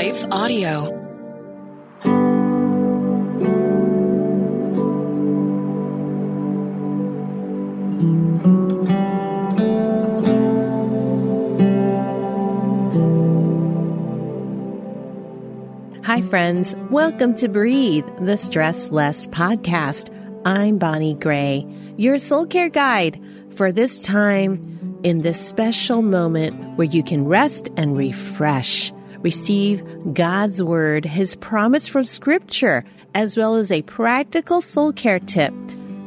Life Audio. Hi, friends. Welcome to Breathe, the Stress Less podcast. I'm Bonnie Gray, your soul care guide for this time in this special moment where you can rest and refresh. Receive God's word, his promise from scripture, as well as a practical soul care tip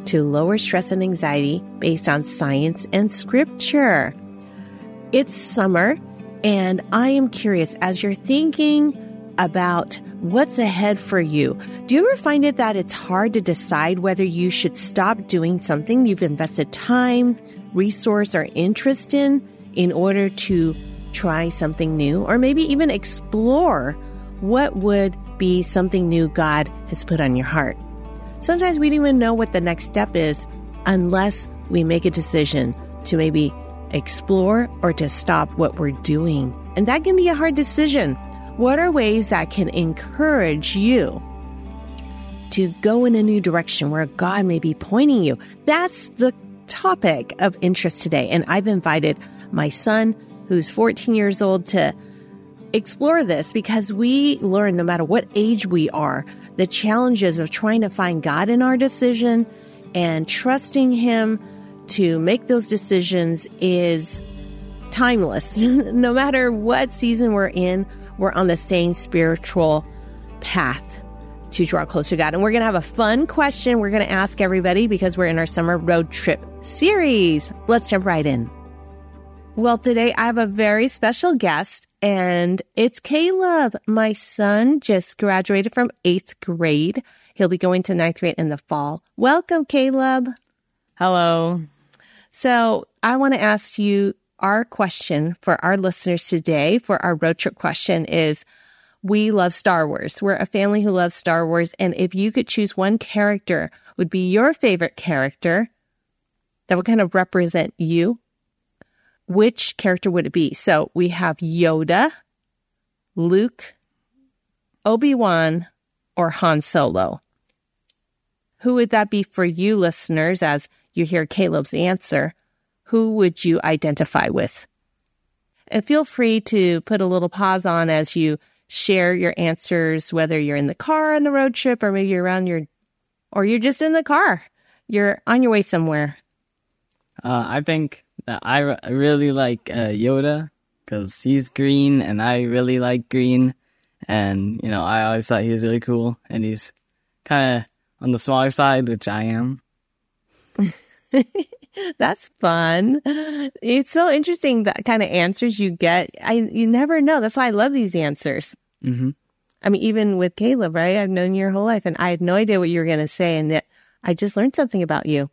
to lower stress and anxiety based on science and scripture. It's summer, and I am curious as you're thinking about what's ahead for you. Do you ever find it that it's hard to decide whether you should stop doing something you've invested time, resource, or interest in in order to try something new, or maybe even explore what would be something new God has put on your heart? Sometimes we don't even know what the next step is unless we make a decision to maybe explore or to stop what we're doing. And that can be a hard decision. What are ways that can encourage you to go in a new direction where God may be pointing you? That's the topic of interest today. And I've invited my son, who's 14 years old, to explore this because we learn no matter what age we are, the challenges of trying to find God in our decision and trusting Him to make those decisions is timeless. no matter what season we're in, we're on the same spiritual path to draw close to God. And we're going to have a fun question we're going to ask everybody because we're in our summer road trip series. Let's jump right in. Well, today I have a very special guest, and it's Caleb. My son just graduated from eighth grade. He'll be going to ninth grade in the fall. Welcome, Caleb. Hello. So I want to ask you our question for our listeners today for our road trip question is we love Star Wars. We're a family who loves Star Wars. And if you could choose one character, would be your favorite character that would kind of represent you, which character would it be? So we have Yoda, Luke, Obi Wan, or Han Solo. Who would that be for you, listeners, as you hear Caleb's answer? who would you identify with? And feel free to put a little pause on as you share your answers, whether you're in the car on the road trip or maybe you're around your, or you're just in the car. You're on your way somewhere. Uh, I think I really like uh, Yoda because he's green and I really like green. And, you know, I always thought he was really cool and he's kind of on the smaller side, which I am. That's fun. It's so interesting that kind of answers you get. I you never know. That's why I love these answers. Mm-hmm. I mean, even with Caleb, right? I've known you your whole life, and I had no idea what you were going to say, and that I just learned something about you.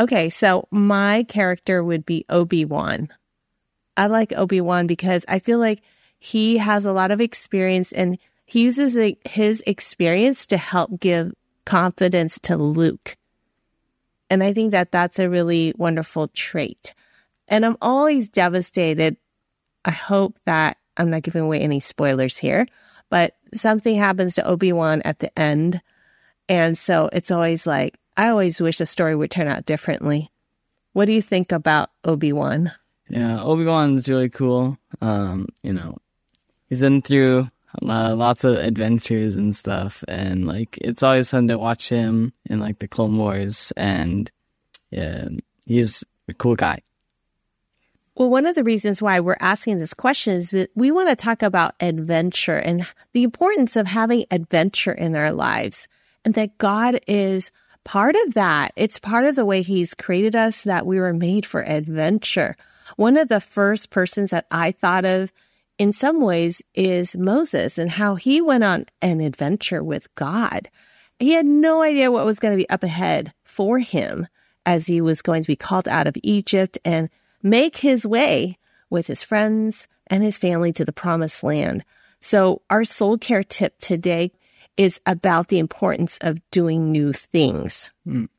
Okay, so my character would be Obi Wan. I like Obi Wan because I feel like he has a lot of experience, and he uses his experience to help give confidence to Luke and I think that that's a really wonderful trait. And I'm always devastated. I hope that I'm not giving away any spoilers here, but something happens to Obi-Wan at the end. And so it's always like, I always wish the story would turn out differently. What do you think about Obi-Wan? Yeah, Obi-Wan's really cool. Um, you know, he's been through uh, lots of adventures and stuff, and like it's always fun to watch him in like the Clone Wars, and yeah, he's a cool guy. Well, one of the reasons why we're asking this question is that we want to talk about adventure and the importance of having adventure in our lives, and that God is part of that. It's part of the way He's created us that we were made for adventure. One of the first persons that I thought of in some ways is Moses and how he went on an adventure with God. He had no idea what was going to be up ahead for him as he was going to be called out of Egypt and make his way with his friends and his family to the promised land. So our soul care tip today is about the importance of doing new things. Mm.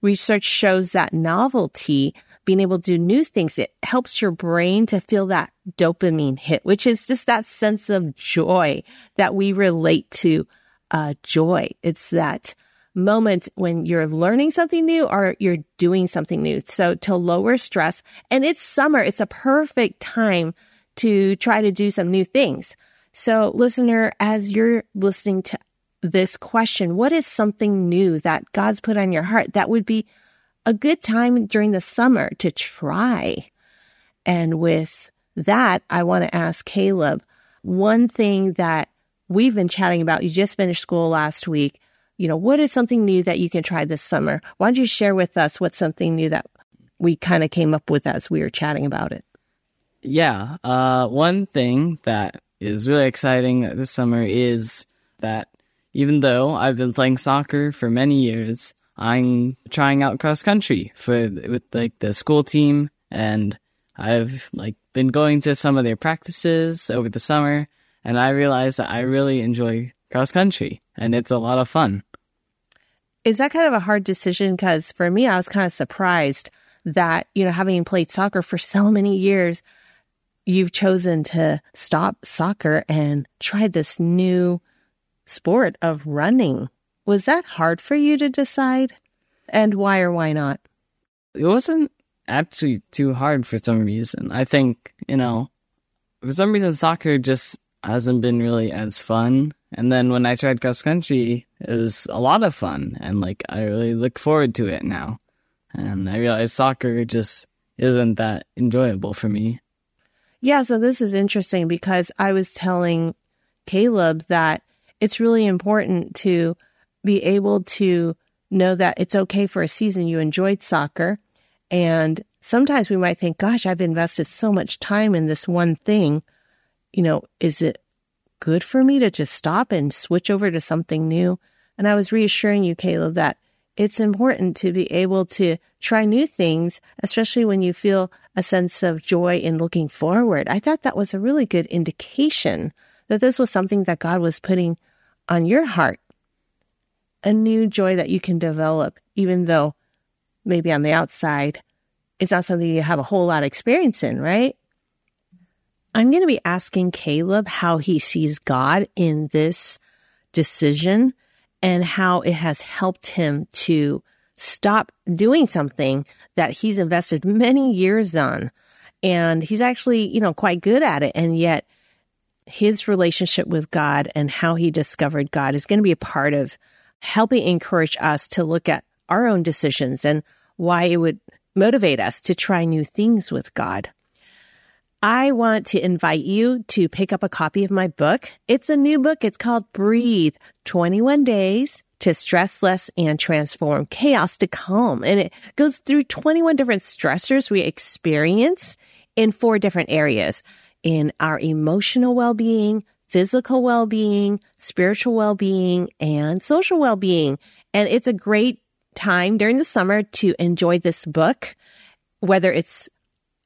Research shows that novelty being able to do new things, it helps your brain to feel that dopamine hit, which is just that sense of joy that we relate to uh, joy. It's that moment when you're learning something new or you're doing something new. So to lower stress, and it's summer, it's a perfect time to try to do some new things. So, listener, as you're listening to this question, what is something new that God's put on your heart that would be a good time during the summer to try? And with that, I want to ask Caleb one thing that we've been chatting about. You just finished school last week. You know, what is something new that you can try this summer? Why don't you share with us what's something new that we kind of came up with as we were chatting about it? Yeah. Uh, one thing that is really exciting this summer is that even though I've been playing soccer for many years, I'm trying out cross country for with like the school team. And I've like been going to some of their practices over the summer. And I realized that I really enjoy cross country and it's a lot of fun. Is that kind of a hard decision? Cuz for me I was kind of surprised that you know having played soccer for so many years you've chosen to stop soccer and try this new sport of running. Was that hard for you to decide? And why or why not? It wasn't actually too hard for some reason. I think, you know, for some reason soccer just hasn't been really as fun. And then when I tried cross country, it was a lot of fun. And like, I really look forward to it now. And I realized soccer just isn't that enjoyable for me. Yeah, so this is interesting because I was telling Caleb that it's really important to be able to know that it's okay for a season you enjoyed soccer. And sometimes we might think, gosh, I've invested so much time in this one thing. You know, is it good for me to just stop and switch over to something new? And I was reassuring you, Caleb, that it's important to be able to try new things, especially when you feel a sense of joy in looking forward. I thought that was a really good indication that this was something that God was putting on your heart. A new joy that you can develop, even though maybe on the outside, it's not something you have a whole lot of experience in, right? I'm going to be asking Caleb how he sees God in this decision and how it has helped him to stop doing something that he's invested many years on. And he's actually, you know, quite good at it. And yet his relationship with God and how he discovered God is going to be a part of helping encourage us to look at our own decisions and why it would motivate us to try new things with God. I want to invite you to pick up a copy of my book. It's a new book. It's called Breathe 21 Days to Stress Less and Transform Chaos to Calm. And it goes through 21 different stressors we experience in four different areas in our emotional well being, physical well being, spiritual well being, and social well being. And it's a great time during the summer to enjoy this book, whether it's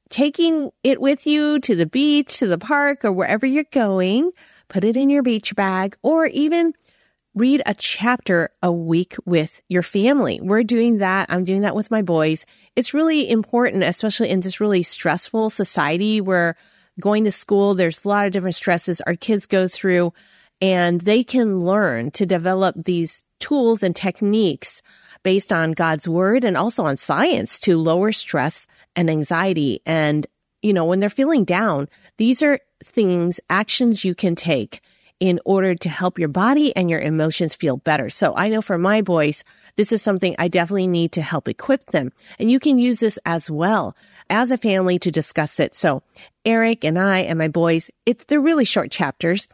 taking it with you to the beach, to the park, or wherever you're going, put it in your beach bag, or even read a chapter a week with your family. We're doing that. I'm doing that with my boys. It's really important, especially in this really stressful society where going to school, there's a lot of different stresses our kids go through, and they can learn to develop these tools and techniques based on God's word and also on science to lower stress and anxiety. And, you know, when they're feeling down, these are things, actions you can take in order to help your body and your emotions feel better. So I know for my boys, this is something I definitely need to help equip them. And you can use this as well as a family to discuss it. So Eric and I and my boys, it, they're really short chapters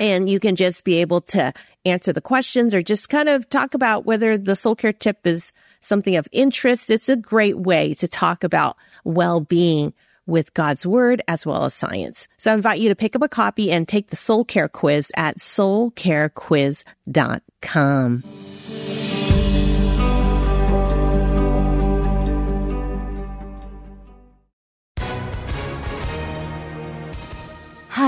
and you can just be able to answer the questions or just kind of talk about whether the soul care tip is something of interest. It's a great way to talk about well being with God's word as well as science. So I invite you to pick up a copy and take the soul care quiz at soulcarequiz.com.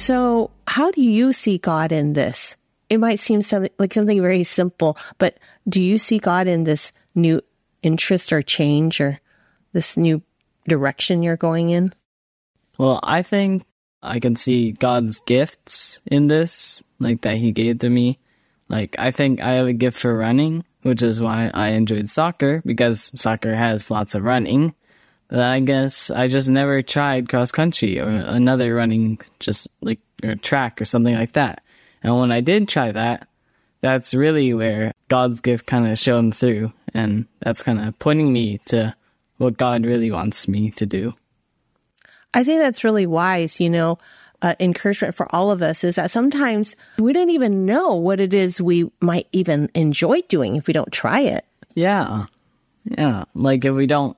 So, how do you see God in this? It might seem something, like something very simple, but do you see God in this new interest or change or this new direction you're going in? Well, I think I can see God's gifts in this, like that He gave to me. Like, I think I have a gift for running, which is why I enjoyed soccer because soccer has lots of running. I guess I just never tried cross country or another running, just like a track or something like that. And when I did try that, that's really where God's gift kind of shone through. And that's kind of pointing me to what God really wants me to do. I think that's really wise. You know, uh, encouragement for all of us is that sometimes we don't even know what it is we might even enjoy doing if we don't try it. Yeah. Yeah. Like if we don't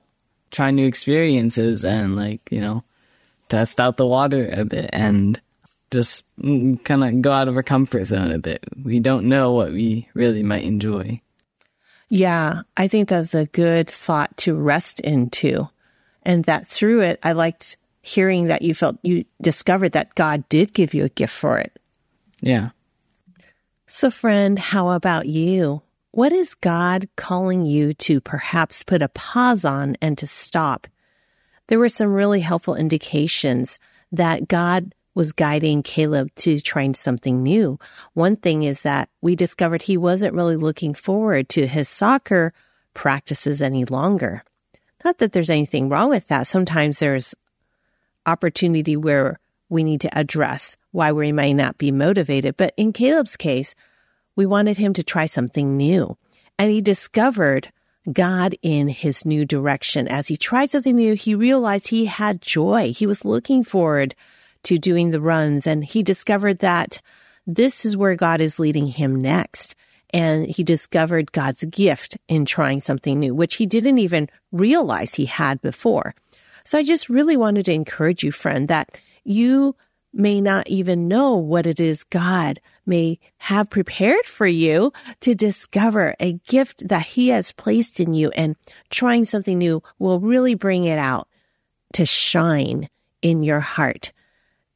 try new experiences and like, you know, test out the water a bit and just mm, kind of go out of our comfort zone a bit. We don't know what we really might enjoy. Yeah, I think that's a good thought to rest into. And that through it, I liked hearing that you felt you discovered that God did give you a gift for it. Yeah. So, friend, how about you? What is God calling you to perhaps put a pause on and to stop? There were some really helpful indications that God was guiding Caleb to trying something new. One thing is that we discovered he wasn't really looking forward to his soccer practices any longer. Not that there's anything wrong with that. Sometimes there's opportunity where we need to address why we may not be motivated. But in Caleb's case, we wanted him to try something new. And he discovered God in his new direction. As he tried something new, he realized he had joy. He was looking forward to doing the runs. And he discovered that this is where God is leading him next. And he discovered God's gift in trying something new, which he didn't even realize he had before. So I just really wanted to encourage you, friend, that you may not even know what it is God may have prepared for you to discover a gift that he has placed in you and trying something new will really bring it out to shine in your heart.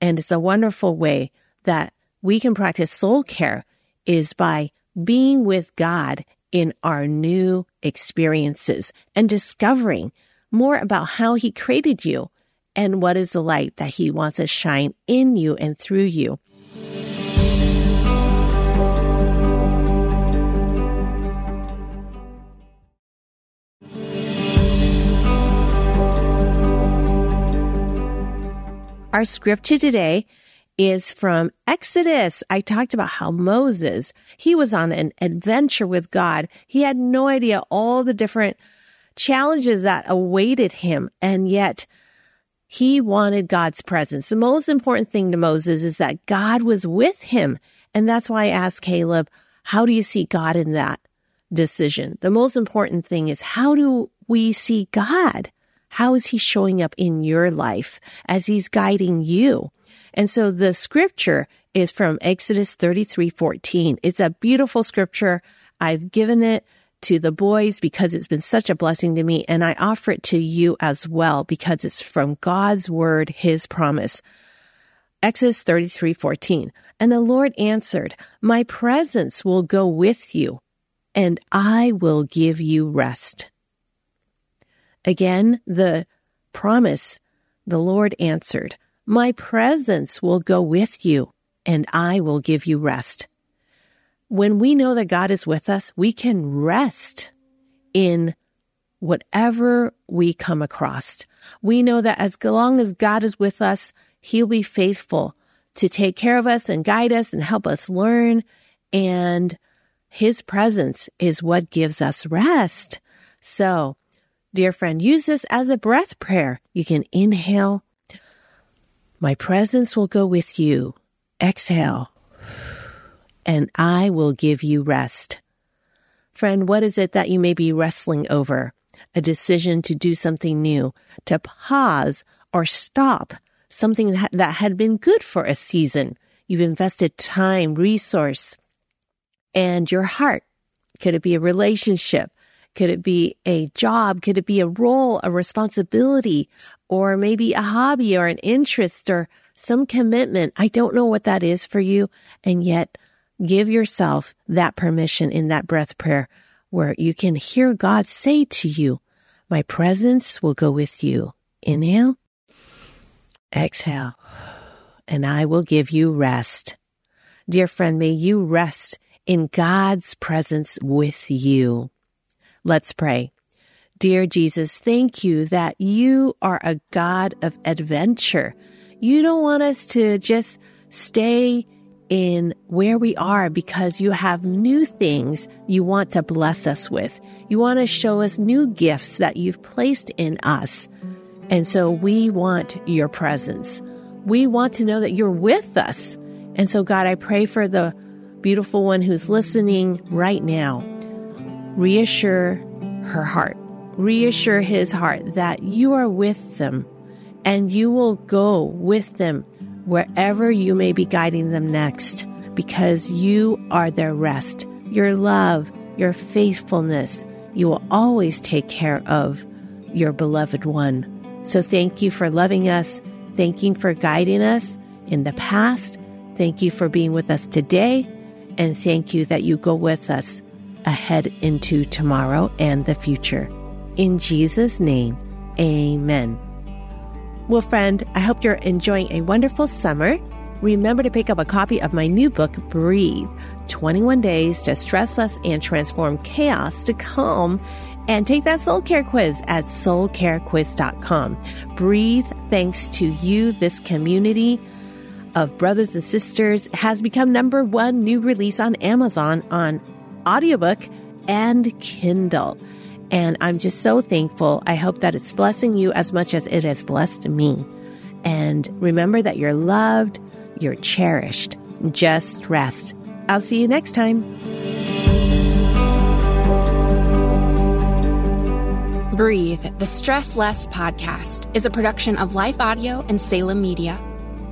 And it's a wonderful way that we can practice soul care is by being with God in our new experiences and discovering more about how he created you and what is the light that he wants to shine in you and through you. Our scripture today is from Exodus. I talked about how Moses, he was on an adventure with God. He had no idea all the different challenges that awaited him. And yet he wanted God's presence. The most important thing to Moses is that God was with him. And that's why I asked Caleb, how do you see God in that decision? The most important thing is how do we see God? How is he showing up in your life as he's guiding you? And so the scripture is from Exodus 33 14. It's a beautiful scripture. I've given it to the boys because it's been such a blessing to me. And I offer it to you as well because it's from God's word, his promise. Exodus 33 14. And the Lord answered, My presence will go with you, and I will give you rest. Again, the promise, the Lord answered, My presence will go with you, and I will give you rest. When we know that God is with us, we can rest in whatever we come across. We know that as long as God is with us, He'll be faithful to take care of us and guide us and help us learn. And His presence is what gives us rest. So, dear friend, use this as a breath prayer. You can inhale. My presence will go with you. Exhale. And I will give you rest. Friend, what is it that you may be wrestling over? A decision to do something new, to pause or stop something that, had been good for a season. You've invested time, resource, and your heart. Could it be a relationship? Could it be a job? Could it be a role, a responsibility, or maybe a hobby or an interest or some commitment? I don't know what that is for you. And yet give yourself that permission in that breath prayer where you can hear God say to you, my presence will go with you. Inhale. Exhale. And I will give you rest. Dear friend, may you rest in God's presence with you. Let's pray. Dear Jesus, thank you that you are a God of adventure. You don't want us to just stay in where we are because you have new things you want to bless us with. You want to show us new gifts that you've placed in us. And so we want your presence. We want to know that you're with us. And so, God, I pray for the beautiful one who's listening right now. Reassure her heart, reassure his heart that you are with them and you will go with them wherever you may be guiding them next because you are their rest, your love, your faithfulness. You will always take care of your beloved one. So thank you for loving us. Thank you for guiding us in the past. Thank you for being with us today. And thank you that you go with us ahead into tomorrow and the future. In Jesus' name, amen. Well, friend, I hope you're enjoying a wonderful summer. Remember to pick up a copy of my new book, Breathe 21 Days to Stress Less and Transform Chaos to Calm and take that soul care quiz at soulcarequiz.com. Breathe, thanks to you, this community of brothers and sisters has become number one new release on Amazon on audiobook and Kindle. And I'm just so thankful. I hope that it's blessing you as much as it has blessed me. And remember that you're loved, you're cherished. Just rest. I'll see you next time. Breathe, the Stress Less podcast, is a production of Life Audio and Salem Media.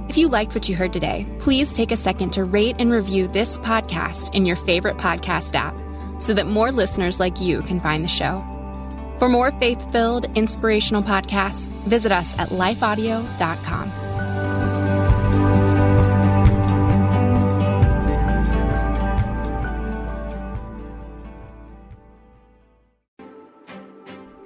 If you liked what you heard today, please take a second to rate and review this podcast in your favorite podcast app so that more listeners like you can find the show. For more faith filled, inspirational podcasts, visit us at lifeaudio.com.